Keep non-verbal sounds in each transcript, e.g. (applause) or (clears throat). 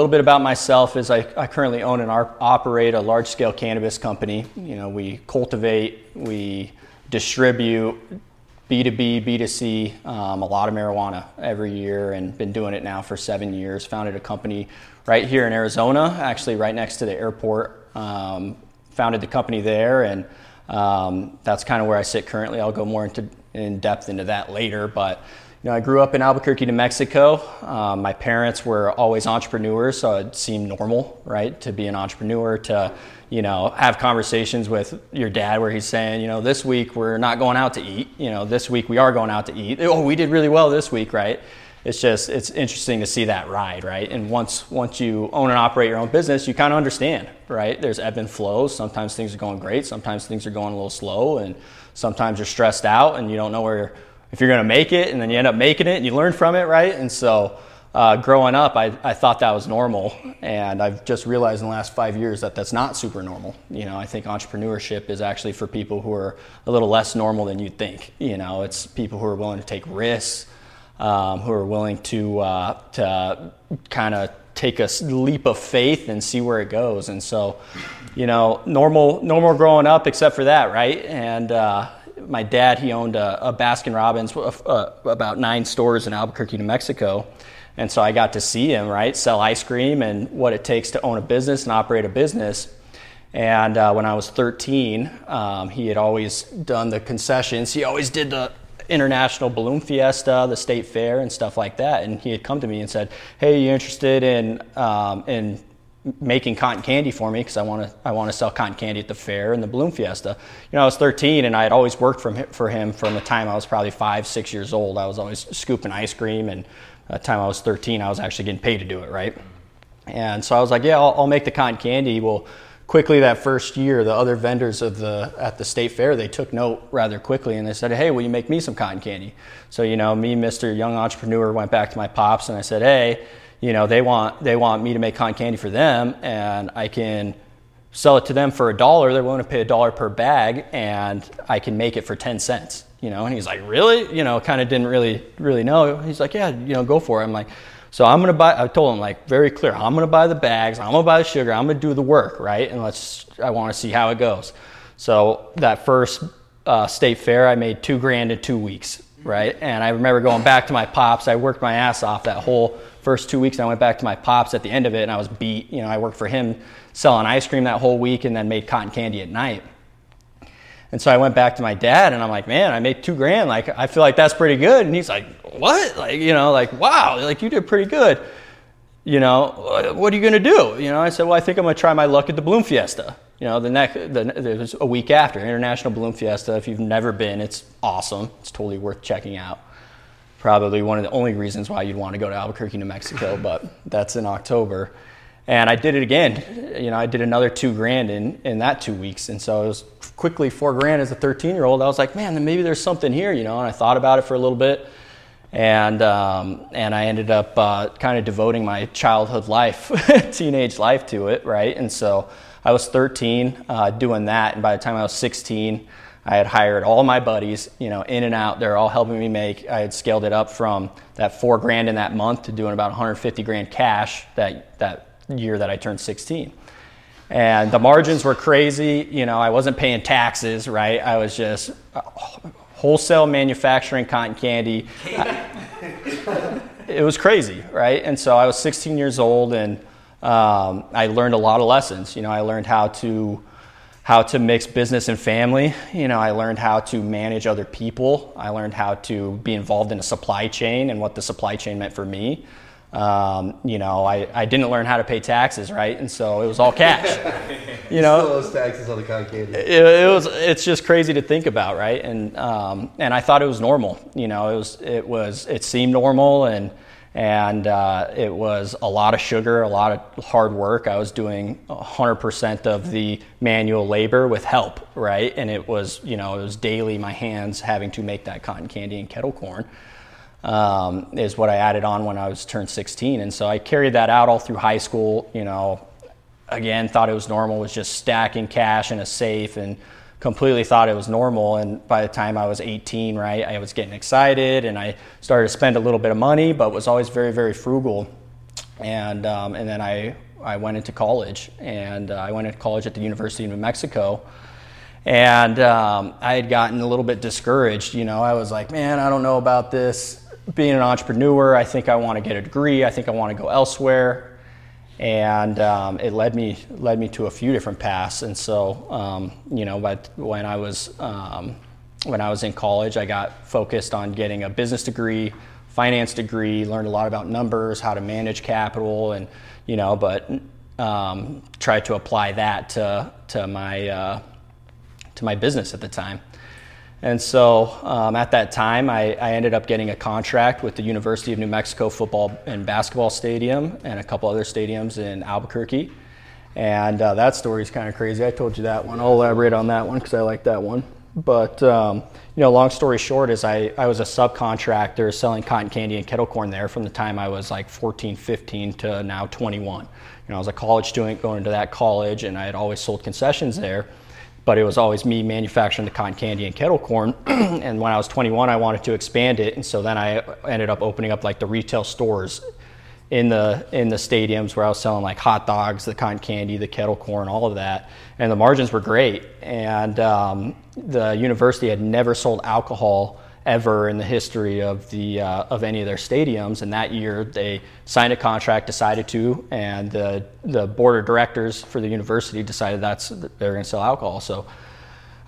little bit about myself is I, I currently own and operate a large scale cannabis company. You know, we cultivate, we distribute B2B, B2C, um, a lot of marijuana every year and been doing it now for seven years. Founded a company right here in Arizona, actually right next to the airport. Um, founded the company there and um, that's kind of where I sit currently. I'll go more into in depth into that later, but you know, I grew up in Albuquerque, New Mexico. Um, my parents were always entrepreneurs, so it seemed normal, right, to be an entrepreneur, to, you know, have conversations with your dad where he's saying, you know, this week we're not going out to eat. You know, this week we are going out to eat. Oh, we did really well this week, right? It's just it's interesting to see that ride, right? And once once you own and operate your own business, you kind of understand, right? There's ebb and flows. Sometimes things are going great. Sometimes things are going a little slow, and sometimes you're stressed out and you don't know where if you're going to make it and then you end up making it and you learn from it, right? And so uh, growing up, I, I thought that was normal. And I've just realized in the last five years that that's not super normal. You know, I think entrepreneurship is actually for people who are a little less normal than you'd think. You know, it's people who are willing to take risks, um, who are willing to, uh, to kind of take a leap of faith and see where it goes. And so, you know, normal, normal growing up, except for that, right? And, uh, my dad, he owned a, a Baskin Robbins, uh, about nine stores in Albuquerque, New Mexico. And so I got to see him, right, sell ice cream and what it takes to own a business and operate a business. And uh, when I was 13, um, he had always done the concessions. He always did the international balloon fiesta, the state fair, and stuff like that. And he had come to me and said, "Hey, you interested in um, in making cotton candy for me because I want to I want to sell cotton candy at the fair and the balloon fiesta. You know, I was 13 and I had always worked from for him from the time I was probably five six years old. I was always scooping ice cream, and by the time I was 13, I was actually getting paid to do it, right? And so I was like, yeah, I'll, I'll make the cotton candy. Well, quickly that first year, the other vendors of the at the state fair they took note rather quickly and they said, hey, will you make me some cotton candy? So you know, me, Mr. Young Entrepreneur, went back to my pops and I said, hey you know, they want they want me to make cotton candy for them, and I can sell it to them for a dollar. They're willing to pay a dollar per bag, and I can make it for ten cents. You know, and he's like, really? You know, kind of didn't really really know. He's like, yeah, you know, go for it. I'm like, so I'm gonna buy. I told him like very clear. I'm gonna buy the bags. I'm gonna buy the sugar. I'm gonna do the work, right? And let's. I want to see how it goes. So that first uh, state fair, I made two grand in two weeks, right? And I remember going back to my pops. I worked my ass off that whole first two weeks. And I went back to my pops at the end of it, and I was beat. You know, I worked for him selling ice cream that whole week, and then made cotton candy at night. And so I went back to my dad, and I'm like, man, I made two grand. Like, I feel like that's pretty good. And he's like, what? Like, you know, like, wow, like you did pretty good. You know, uh, what are you to do? You know, I said, well, I think I'm to try my luck at the Balloon Fiesta. You know, the next, the, there's a week after International Balloon Fiesta. If you've never been, it's awesome. It's totally worth checking out probably one of the only reasons why you'd want to go to Albuquerque, New Mexico, (laughs) but that's in October. And I did it again. You know, I did another two grand in, in that two weeks. And so it was quickly four grand as a 13 year old. I was like, man, then maybe there's something here, you know, and I thought about it for a little bit. And, um, and I ended up uh, kind of devoting my childhood life, (laughs) teenage life to it, right? And so I was 13 uh, doing that. And by the time I was 16, I had hired all my buddies, you know, in and out. They're all helping me make. I had scaled it up from that four grand in that month to doing about 150 grand cash that that year that I turned 16. And the margins were crazy. You know, I wasn't paying taxes, right? I was just uh, wholesale manufacturing cotton candy. (laughs) it was crazy, right? And so I was 16 years old, and um, I learned a lot of lessons. You know, I learned how to how to mix business and family. You know, I learned how to manage other people. I learned how to be involved in a supply chain and what the supply chain meant for me. Um, you know, I, I didn't learn how to pay taxes, right? And so it was all cash. (laughs) you know, Still those taxes on the cotton candy. It, it, was. It's just crazy to think about, right? And um, and I thought it was normal. You know, it was. It was. It seemed normal, and and uh, it was a lot of sugar, a lot of hard work. I was doing 100% of the manual labor with help, right? And it was, you know, it was daily my hands having to make that cotton candy and kettle corn. Um, is what I added on when I was turned 16, and so I carried that out all through high school. You know, again, thought it was normal, was just stacking cash in a safe and completely thought it was normal. And by the time I was 18, right, I was getting excited and I started to spend a little bit of money, but was always very, very frugal. and um, and then I I went into college, and uh, I went into college at the University of New Mexico. And um, I had gotten a little bit discouraged. You know, I was like, man, I don't know about this. Being an entrepreneur, I think I want to get a degree. I think I want to go elsewhere. And um, it led me led me to a few different paths. And so, um, you know, but when I was um, when I was in college, I got focused on getting a business degree, finance degree, learned a lot about numbers, how to manage capital, and you know, but um, tried to apply that to to my uh, to my business at the time. And so um, at that time, I, I, ended up getting a contract with the University of New Mexico football and basketball stadium and a couple other stadiums in Albuquerque. And uh, that story is kind of crazy. I told you that one. I'll elaborate on that one because I like that one. But um, you know, long story short is I, I was a subcontractor selling cotton candy and kettle corn there from the time I was like 14, 15 to now 21. You know, I was a college student going to that college, and I had always sold concessions there but it was always me manufacturing the cotton candy and kettle corn. (clears throat) and when I was 21, I wanted to expand it, and so then I ended up opening up like the retail stores in the in the stadiums where I was selling like hot dogs, the cotton candy, the kettle corn, all of that, and the margins were great. And um, the university had never sold alcohol ever in the history of the uh, of any of their stadiums. And that year, they signed a contract, decided to, and the the board of directors for the university decided that's they're going to sell alcohol. So.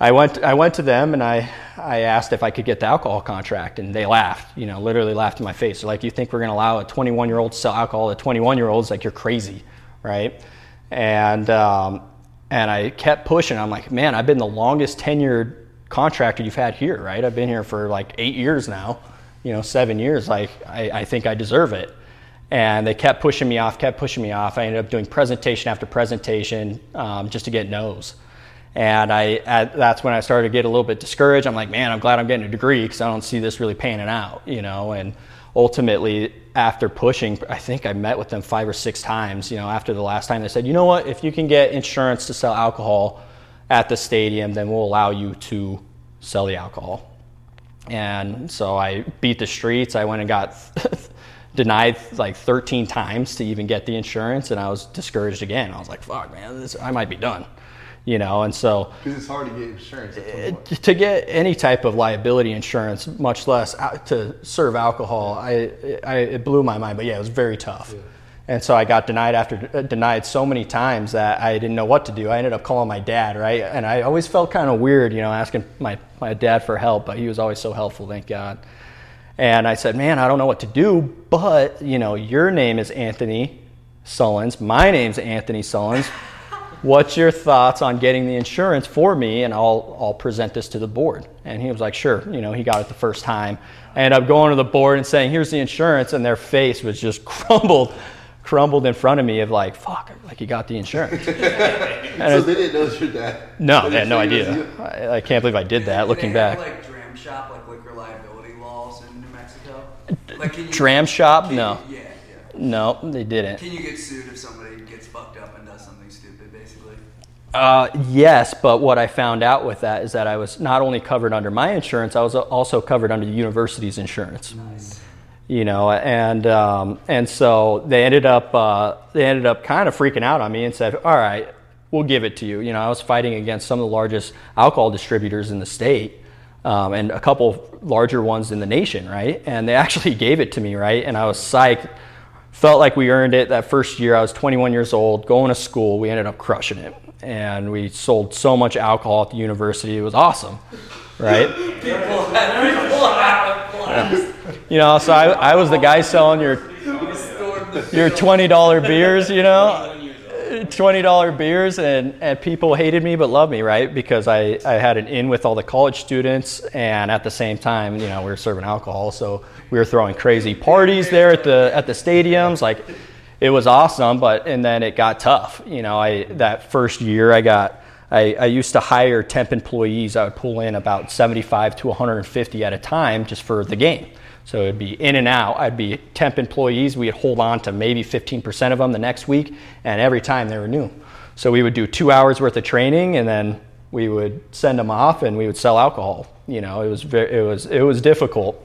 I went, I went to them and I, I asked if I could get the alcohol contract, and they laughed, you know, literally laughed in my face. They're like, You think we're going to allow a 21 year old to sell alcohol to 21 year olds? Like, you're crazy, right? And, um, and I kept pushing. I'm like, Man, I've been the longest tenured contractor you've had here, right? I've been here for like eight years now, you know, seven years. Like, I, I think I deserve it. And they kept pushing me off, kept pushing me off. I ended up doing presentation after presentation um, just to get no's. And I, at, that's when I started to get a little bit discouraged. I'm like, man, I'm glad I'm getting a degree because I don't see this really panning out, you know. And ultimately, after pushing, I think I met with them five or six times, you know, after the last time they said, you know what, if you can get insurance to sell alcohol, at the stadium, then we'll allow you to sell the alcohol. And so I beat the streets. I went and got (laughs) denied like 13 times to even get the insurance, and I was discouraged again. I was like, "Fuck, man, this, I might be done." You know, and so because it's hard to get insurance eh, to get any type of liability insurance, much less uh, to serve alcohol. I, I it blew my mind, but yeah, it was very tough. Yeah. And so I got denied after uh, denied so many times that I didn't know what to do. I ended up calling my dad, right? And I always felt kind of weird, you know, asking my, my dad for help, but he was always so helpful, thank God. And I said, man, I don't know what to do, but, you know, your name is Anthony Sullins. My name's Anthony Sullins. What's your thoughts on getting the insurance for me? And I'll, I'll present this to the board. And he was like, sure. You know, he got it the first time. I ended up going to the board and saying, here's the insurance. And their face was just (laughs) crumbled crumbled in front of me of like, fuck, like you got the insurance. (laughs) so they didn't know your dad. No, they had no idea. I, I, can't believe I did that. looking back. Like dram shop, like liquor liability laws in New Mexico. Like you, dram shop? no. yeah, yeah. No, they didn't. Can you get sued if somebody gets fucked up and does something stupid, basically? Uh, yes, but what I found out with that is that I was not only covered under my insurance, I was also covered under the university's insurance. Nice you know, and um, and so they ended up uh, they ended up kind of freaking out on me and said, "All right, we'll give it to you." You know, I was fighting against some of the largest alcohol distributors in the state. Um, and a couple larger ones in the nation, right? And they (laughs) actually gave it to me, right? And I was psyched. Felt like we earned it that first year. I was 21 years old, going to school. We ended up crushing it, and we sold so much alcohol at the university. It was awesome, right? (laughs) You know, so I, I was the guy selling your your twenty dollar beers. You know, twenty dollar beers, and and people hated me but loved me, right? Because I I had an in with all the college students, and at the same time, you know, we were serving alcohol, so we were throwing crazy parties there at the at the stadiums, like. It was awesome, but and then it got tough. You know, I that first year I got I, I, used to hire temp employees. I would pull in about 75 to 150 at a time just for the game. So it'd be in and out. I'd be temp employees. We'd hold on to maybe 15% of them the next week, and every time they were new. So we would do two hours worth of training, and then we would send them off, and we would sell alcohol. You know, it was very, it was it was difficult,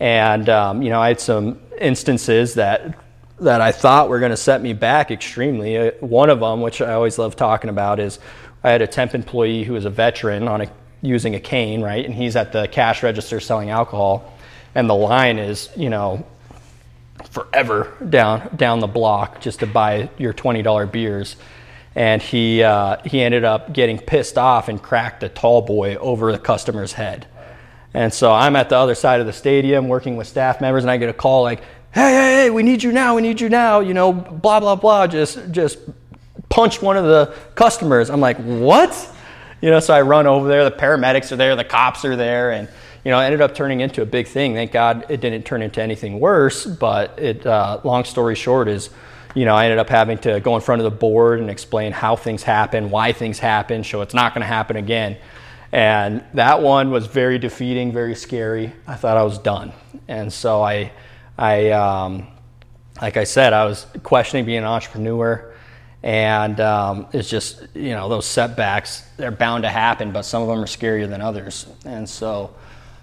and um, you know, I had some instances that that I thought were going to set me back extremely. Uh, one of them, which I always love talking about, is I had a temp employee who was a veteran on a, using a cane, right? And he's at the cash register selling alcohol, and the line is, you know, forever down down the block just to buy your twenty dollar beers. And he uh, he ended up getting pissed off and cracked a tall boy over the customer's head. And so I'm at the other side of the stadium working with staff members, and I get a call like, "Hey, hey, hey, we need you now! We need you now!" You know, blah blah blah. Just just punched one of the customers. I'm like, "What?" You know, so I run over there. The paramedics are there, the cops are there, and you know, ended up turning into a big thing. Thank God it didn't turn into anything worse. But it, uh, long story short, is you know, I ended up having to go in front of the board and explain how things happen, why things happen, so it's not going to happen again. And that one was very defeating, very scary. I thought I was done, and so I, I, um, like I said, I was questioning being an entrepreneur, and um, it's just you know those setbacks they're bound to happen, but some of them are scarier than others, and so.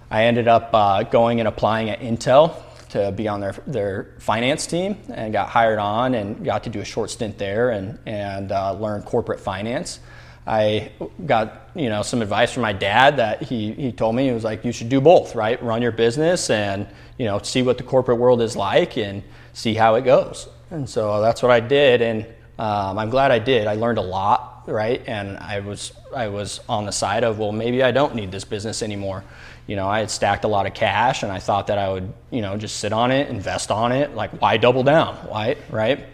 I ended up uh, going and applying at Intel to be on their, their finance team and got hired on and got to do a short stint there and, and uh, learn corporate finance. I got you know some advice from my dad that he, he told me he was like you should do both right? Run your business and you know see what the corporate world is like and see how it goes. And so that's what I did and um, I'm glad I did. I learned a lot right? And I was I was on the side of well maybe I don't need this business anymore you know, I had stacked a lot of cash and I thought that I would, you know, just sit on it, invest on it. Like, why double down? Why, right?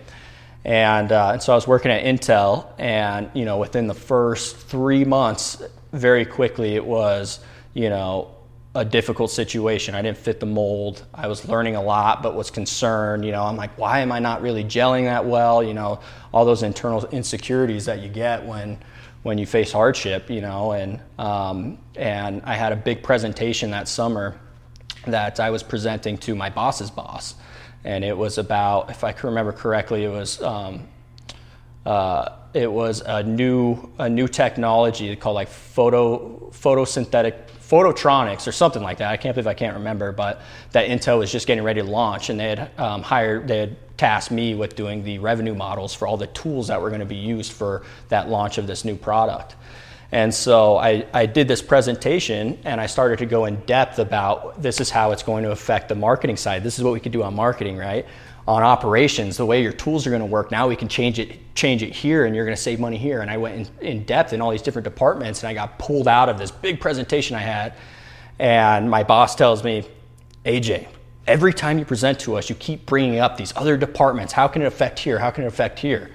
And, uh, and so I was working at Intel, and, you know, within the first three months, very quickly, it was, you know, a difficult situation. I didn't fit the mold. I was learning a lot, but was concerned. You know, I'm like, why am I not really gelling that well? You know, all those internal insecurities that you get when when you face hardship, you know, and um, and I had a big presentation that summer that I was presenting to my boss's boss, and it was about, if I can remember correctly, it was um, uh, it was a new a new technology called like photo photosynthetic phototronics or something like that. I can't believe I can't remember, but that Intel was just getting ready to launch, and they had um, hired they had tasked me with doing the revenue models for all the tools that were going to be used for that launch of this new product. And so I, I did this presentation and I started to go in depth about this is how it's going to affect the marketing side. This is what we could do on marketing, right? On operations, the way your tools are going to work. Now we can change it, change it here, and you're going to save money here. And I went in, in depth in all these different departments, and I got pulled out of this big presentation I had. And my boss tells me, AJ, every time you present to us, you keep bringing up these other departments. How can it affect here? How can it affect here?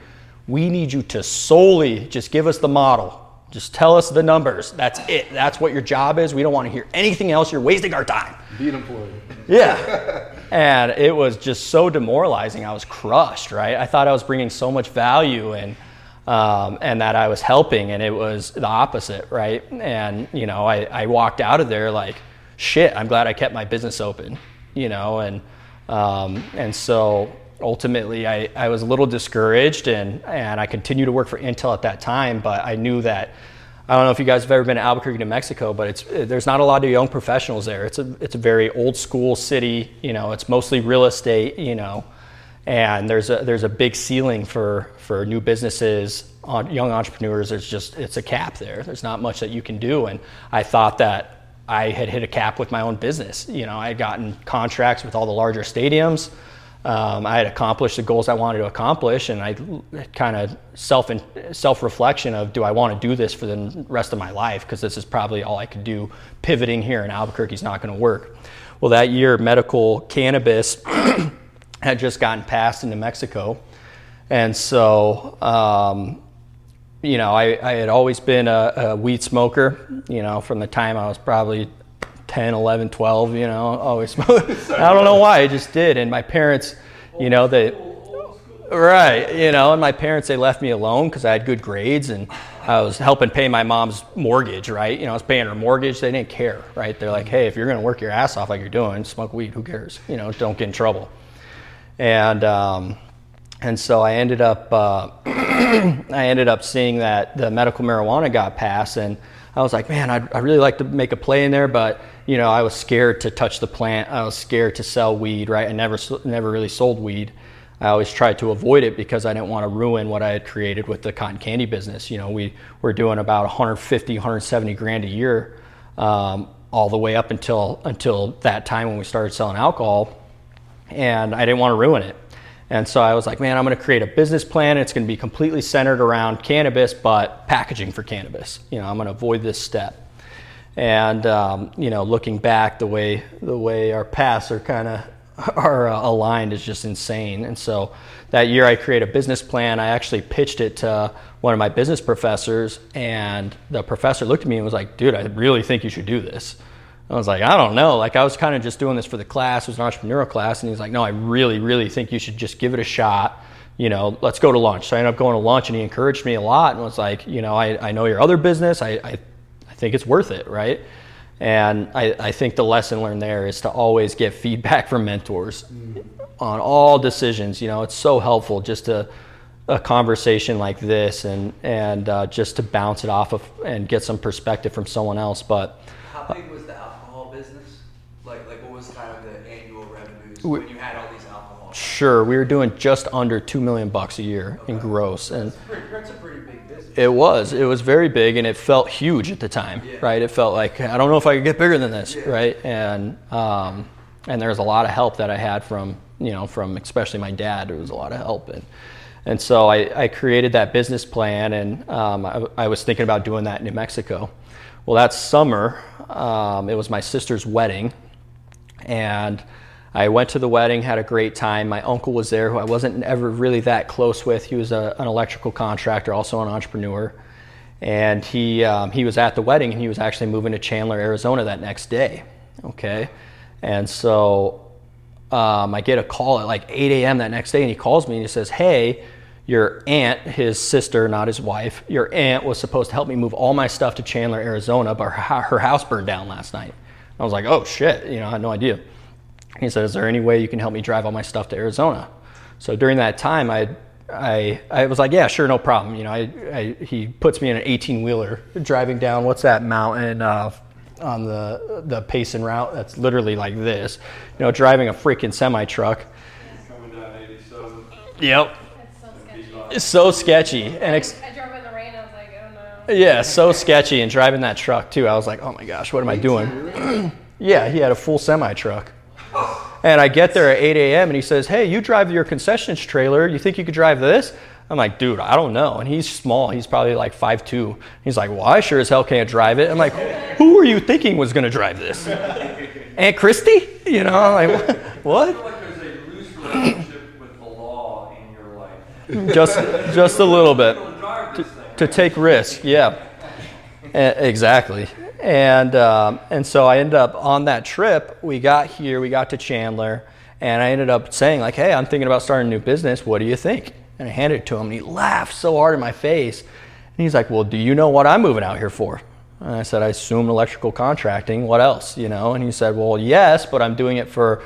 We need you to solely just give us the model. Just tell us the numbers. That's it. That's what your job is. We don't want to hear anything else. You're wasting our time. Be an employee. Yeah. and it was just so demoralizing. I was crushed, right? I thought I was bringing so much value and, um, and that I was helping, and it was the opposite, right? And, you know, I, I walked out of there like, shit, I'm glad I kept my business open you know, and um, and so ultimately I, I was a little discouraged and, and I continued to work for Intel at that time, but I knew that I don't know if you guys have ever been to Albuquerque, New Mexico, but it's there's not a lot of young professionals there. It's a it's a very old school city. You know, it's mostly real estate. You know, and there's a there's a big ceiling for for new businesses, on young entrepreneurs. There's just it's a cap there. There's not much that you can do. And I thought that I had hit a cap with my own business. You know, I had gotten contracts with all the larger stadiums. Um, I had accomplished the goals I wanted to accomplish, and I kind of self self reflection of do I want to do this for the rest of my life because this is probably all I could do. Pivoting here in Albuquerque is not going to work. Well, that year, medical cannabis (clears throat) had just gotten passed in New Mexico, and so um, you know, I, I had always been a, a, weed smoker, you know, from the time I was probably 10, 11, 12, you know, (laughs) always smoked. I don't know why, I just did. And my parents, you know, they, right, you know, and my parents, they left me alone because I had good grades and I was helping pay my mom's mortgage, right? You know, I was paying her mortgage. They didn't care, right? They're like, hey, if you're going to work your ass off like you're doing, smoke weed, who cares? You know, don't get in trouble. And, um, and so I ended up uh, (clears throat) I ended up seeing that the medical marijuana got passed, and I was like, man, I'd, I'd, really like to make a play in there, but you know, I was scared to touch the plant. I was scared to sell weed. Right, I never never really sold weed, I always tried to avoid it because I didn't want to ruin what I had created with the cotton candy business. You know, we were doing about 150, 170 grand a year, um, all the way up until until that time when we started selling alcohol, and I didn't want to ruin it. And so I was like, man, I'm going to create a business plan. It's going to be completely centered around cannabis, but packaging for cannabis. You know, I'm going to avoid this step. And um, you know, looking back, the way the way our paths are kind of (laughs) are uh, aligned is just insane. And so that year, I created a business plan. I actually pitched it to one of my business professors, and the professor looked at me and was like, "Dude, I really think you should do this." I was like, I don't know. Like, I was kind of just doing this for the class. It was an entrepreneurial class. And he's like, no, I really, really think you should just give it a shot. You know, let's go to lunch. So I ended up going to lunch and he encouraged me a lot and was like, you know, I, I know your other business. I, I, I think it's worth it, right? And I, I think the lesson learned there is to always get feedback from mentors mm-hmm. on all decisions. You know, it's so helpful just to a conversation like this and and uh, just to bounce it off of and get some perspective from someone else. But how big was the when you had all these alcohol? Sure, we were doing just under two million bucks a year okay. in gross, and that's, pretty, that's a pretty big business. It was. It was very big, and it felt huge at the time, yeah. right? It felt like I don't know if I could get bigger than this, yeah. right? And um, and there was a lot of help that I had from you know from especially my dad. There was a lot of help, and and so I, I created that business plan, and um, I, I, was thinking about doing that in New Mexico. Well, that summer, um, it was my sister's wedding, and I went to the wedding, had a great time. My uncle was there, who I wasn't ever really that close with. He was a, an electrical contractor, also an entrepreneur. And he, um, he was at the wedding and he was actually moving to Chandler, Arizona that next day. Okay. And so um, I get a call at like 8 a.m. that next day and he calls me and he says, Hey, your aunt, his sister, not his wife, your aunt was supposed to help me move all my stuff to Chandler, Arizona, but her, her house burned down last night. I was like, Oh shit, you know, I had no idea. He said, Is there any way you can help me drive all my stuff to Arizona? So during that time, I, I, I was like, Yeah, sure, no problem. You know, I, I he puts me in an 18 wheeler driving down, what's that mountain uh, on the, the Payson route? That's literally like this, you know, driving a freaking semi truck. Coming down 87. Yep. It's so sketchy. It's so sketchy. And ex- I drove in the rain, I was like, oh no. Yeah, so sketchy. And driving that truck too, I was like, oh my gosh, what am I doing? (clears throat) yeah, he had a full semi truck. And I get there at 8 a.m. and he says, Hey, you drive your concessions trailer. You think you could drive this? I'm like, dude, I don't know. And he's small. He's probably like 5'2. He's like, well, I sure as hell can't drive it. I'm like, who were you thinking was going to drive this? (laughs) Aunt Christy? You know, I'm like, what? I like there's a loose relationship with the law in your life. Just, just a little bit. To, to take risk, yeah. Exactly and um, and so I ended up on that trip. We got here, we got to Chandler, and I ended up saying like, "Hey, I'm thinking about starting a new business. What do you think?" And I handed it to him, and he laughed so hard in my face. And he's like, "Well, do you know what I'm moving out here for?" And I said, "I assume electrical contracting. What else? You know?" And he said, "Well, yes, but I'm doing it for."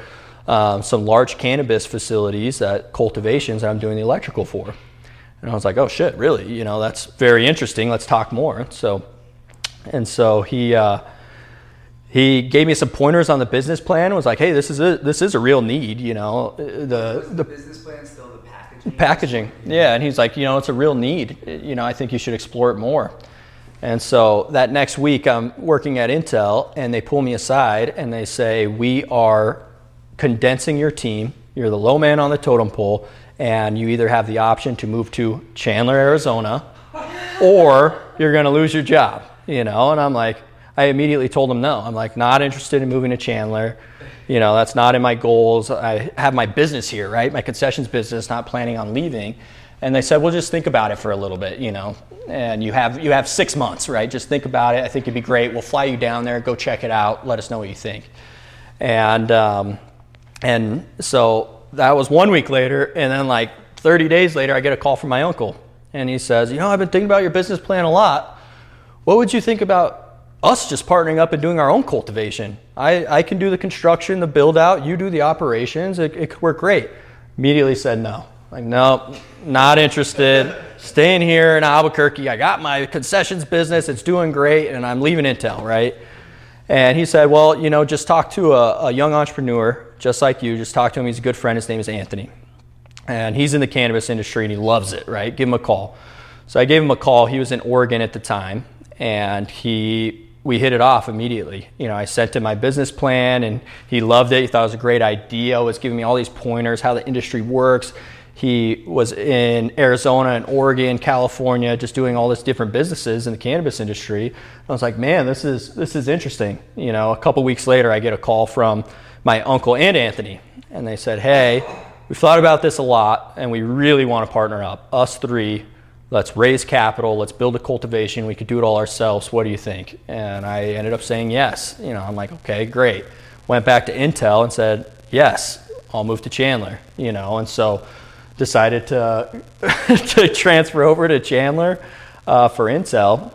Um, some large cannabis facilities, that cultivations that I'm doing the electrical for. And I was like, oh shit, really? You know, that's very interesting. Let's talk more. So and so he uh, he gave me some pointers on the business plan. Was like, hey, this is a this is a real need. You know, the the, the business plan still the packaging. Packaging, yeah. And he's like, you know, it's a real need. You know, I think you should explore it more. And so that next week, I'm working at Intel, and they pull me aside and they say, we are condensing your team. You're the low man on the totem pole, and you either have the option to move to Chandler, Arizona, or you're going to lose your job you know, and I'm like, I immediately told them no. I'm like, not interested in moving to Chandler. You know, that's not in my goals. I have my business here, right? My concessions business, not planning on leaving. And they said, well, just think about it for a little bit, you know, and you have, you have six months, right? Just think about it. I think it'd be great. We'll fly you down there, go check it out. Let us know what you think. And, um, and so that was one week later. And then like 30 days later, I get a call from my uncle. And he says, you know, I've been thinking about your business plan a lot. What would you think about us just partnering up and doing our own cultivation? I, I can do the construction, the build out, you do the operations, it, it could work great. Immediately said no. Like, no, not interested. Staying here in Albuquerque. I got my concessions business, it's doing great, and I'm leaving Intel, right? And he said, Well, you know, just talk to a, a young entrepreneur just like you. Just talk to him. He's a good friend. His name is Anthony. and he's in the cannabis industry and he loves it, right? Give him a call. So I gave him a call. He was in Oregon at the time, and he we hit it off immediately. You know, I sent him my business plan, and he loved it. He thought it was a great idea. Was giving me all these pointers how the industry works. He was in Arizona and Oregon, California, just doing all this different businesses in the cannabis industry. I was like, man, this is this is interesting. You know, a couple weeks later, I get a call from my uncle and Anthony, and they said, hey, we've thought about this a lot, and we really want to partner up, us three. Let's raise capital. Let's build a cultivation. We could do it all ourselves. What do you think? And I ended up saying yes. You know, I'm like, okay, great. Went back to Intel and said, yes, I'll move to Chandler. You know, and so decided to (laughs) to transfer over to Chandler uh, for Intel.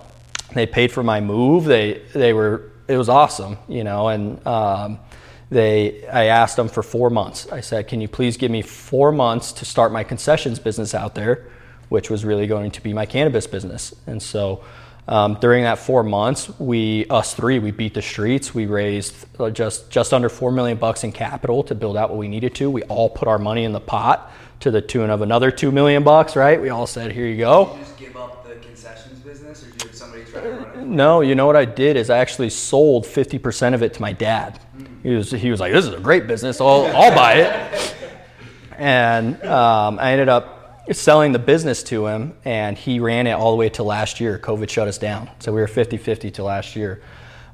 They paid for my move. They they were it was awesome, you know, and um, they I asked them for four months. I said, "Can you please give me four months to start my concessions business out there?" Which was really going to be my cannabis business, and so. Um, during that four months, we us three we beat the streets. We raised uh, just just under four million bucks in capital to build out what we needed to. We all put our money in the pot to the tune of another two million bucks. Right? We all said, "Here you go." Did you just give up the concessions business, or did somebody try to run it? No, you know what I did is I actually sold 50% of it to my dad. He was, he was like, this is a great business, I'll, I'll buy it. And um, I ended up selling the business to him, and he ran it all the way to last year. COVID shut us down. So we were 50 50 to last year.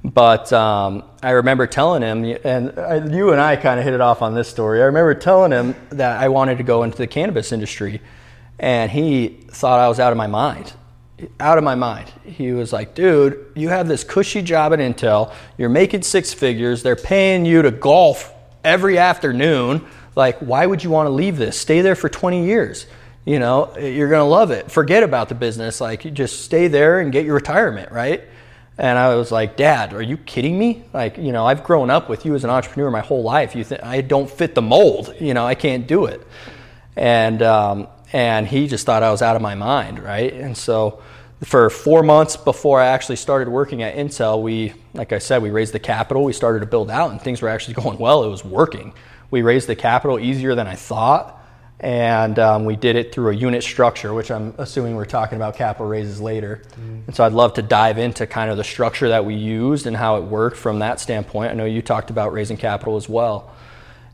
But um, I remember telling him, and I, you and I kind of hit it off on this story. I remember telling him that I wanted to go into the cannabis industry, and he thought I was out of my mind out of my mind. He was like, dude, you have this cushy job at Intel. You're making six figures. They're paying you to golf every afternoon. Like, why would you want to leave this? Stay there for 20 years. You know, you're going to love it. Forget about the business. Like, you just stay there and get your retirement, right? And I was like, Dad, are you kidding me? Like, you know, I've grown up with you as an entrepreneur my whole life. You think I don't fit the mold. You know, I can't do it. And um, and he just thought I was out of my mind, right? And so for four months before I actually started working at Intel, we, like I said, we raised the capital. We started to build out, and things were actually (laughs) going well. It was working. We raised the capital easier than I thought, and um, we did it through a unit structure, which I'm assuming we're talking about capital raises later. Mm. And so I'd love to dive into kind of the structure that we used and how it worked from that standpoint. I know you talked about raising capital as well.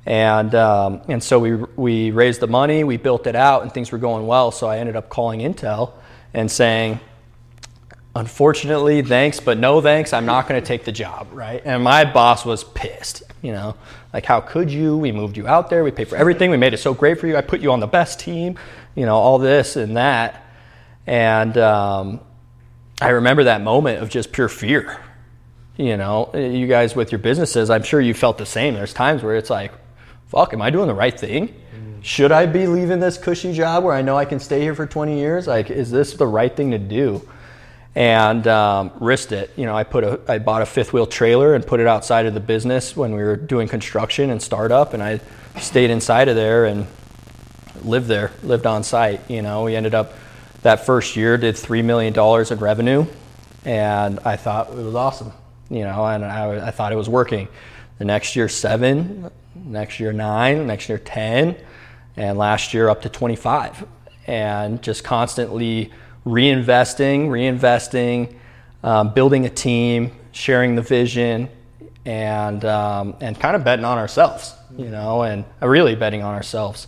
And, um, and so we, we raised the money, we built it out, and things were going well. So I ended up calling Intel and saying, unfortunately, thanks, but no thanks, I'm not going to take the job, right? And my boss was pissed, you know, like, how could you? We moved you out there, we paid for everything, we made it so great for you, I put you on the best team, you know, all this and that. And um, I remember that moment of just pure fear. You know, you guys with your businesses, I'm sure you felt the same. There's times where it's like, fuck, am I doing the right thing? Should I be leaving this cushy job where I know I can stay here for 20 years? Like, is this the right thing to do? And um, risked it. You know, I put a, I bought a fifth wheel trailer and put it outside of the business when we were doing construction and startup, and I stayed inside of there and lived there, lived on site. You know, we ended up that first year did three million dollars in revenue, and I thought it was awesome. You know, and I, I thought it was working. The next year seven, next year nine, next year ten, and last year up to twenty five, and just constantly reinvesting, reinvesting, um, building a team, sharing the vision, and um, and kind of betting on ourselves, you know, and really betting on ourselves.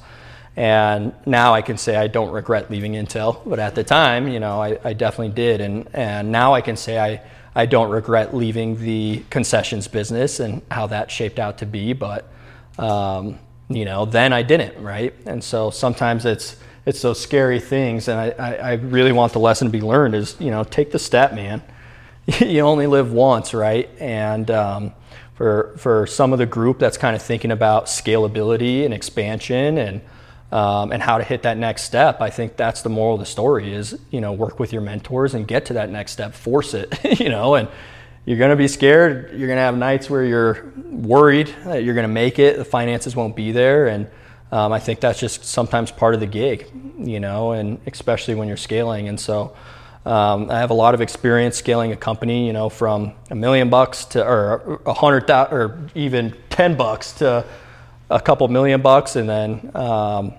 And now I can say I don't regret leaving Intel, but at the time, you know, I, I definitely did. And and now I can say I I don't regret leaving the concessions business and how that shaped out to be, but um, you know, then I didn't, right? And so sometimes it's it's those scary things. And I, I, I really want the lesson to be learned is, you know, take the step, man. (laughs) you only live once, right? And um, for, for some of the group that's kind of thinking about scalability and expansion and, um, and how to hit that next step, I think that's the moral of the story is, you know, work with your mentors and get to that next step, force it, (laughs) you know, and you're going to be scared. You're going to have nights where you're worried that you're going to make it. The finances won't be there. And, um, I think that's just sometimes part of the gig, you know, and especially when you're scaling. And so um, I have a lot of experience scaling a company, you know, from a million bucks to or a hundred thousand or even ten bucks to a couple million bucks, and then um,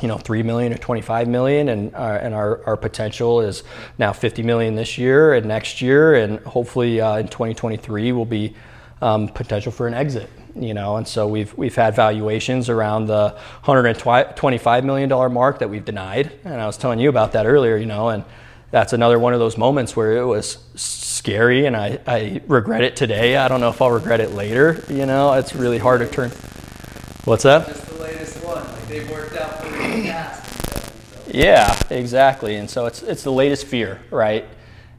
you know, three million or 25 million, and our, and our, our potential is now 50 million this year and next year, and hopefully uh, in 2023 will be um, potential for an exit. You know, and so we've we've had valuations around the 125 million dollar mark that we've denied, and I was telling you about that earlier. You know, and that's another one of those moments where it was scary, and I, I regret it today. I don't know if I'll regret it later. You know, it's really hard to turn. What's that? Just the latest one. Like they've worked out for the past. and stuff, so. Yeah, exactly. And so it's it's the latest fear, right?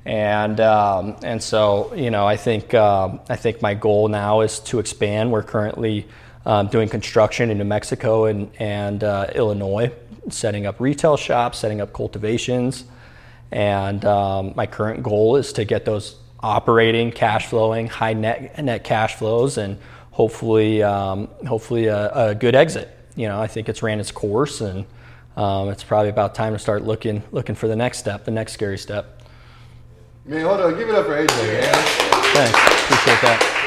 And um, and so you know, I think um, I think my goal now is to expand. We're currently um, doing construction in New Mexico and and uh, Illinois, setting up retail shops, setting up cultivations, and um, my current goal is to get those operating, cash flowing, high net net cash flows, and hopefully um, hopefully a, a good exit. You know, I think it's ran its course and. Um, it's probably about time to start looking looking for the next step, the next scary step. Man, hold on. Give it up for AJ, man. Thanks, appreciate that.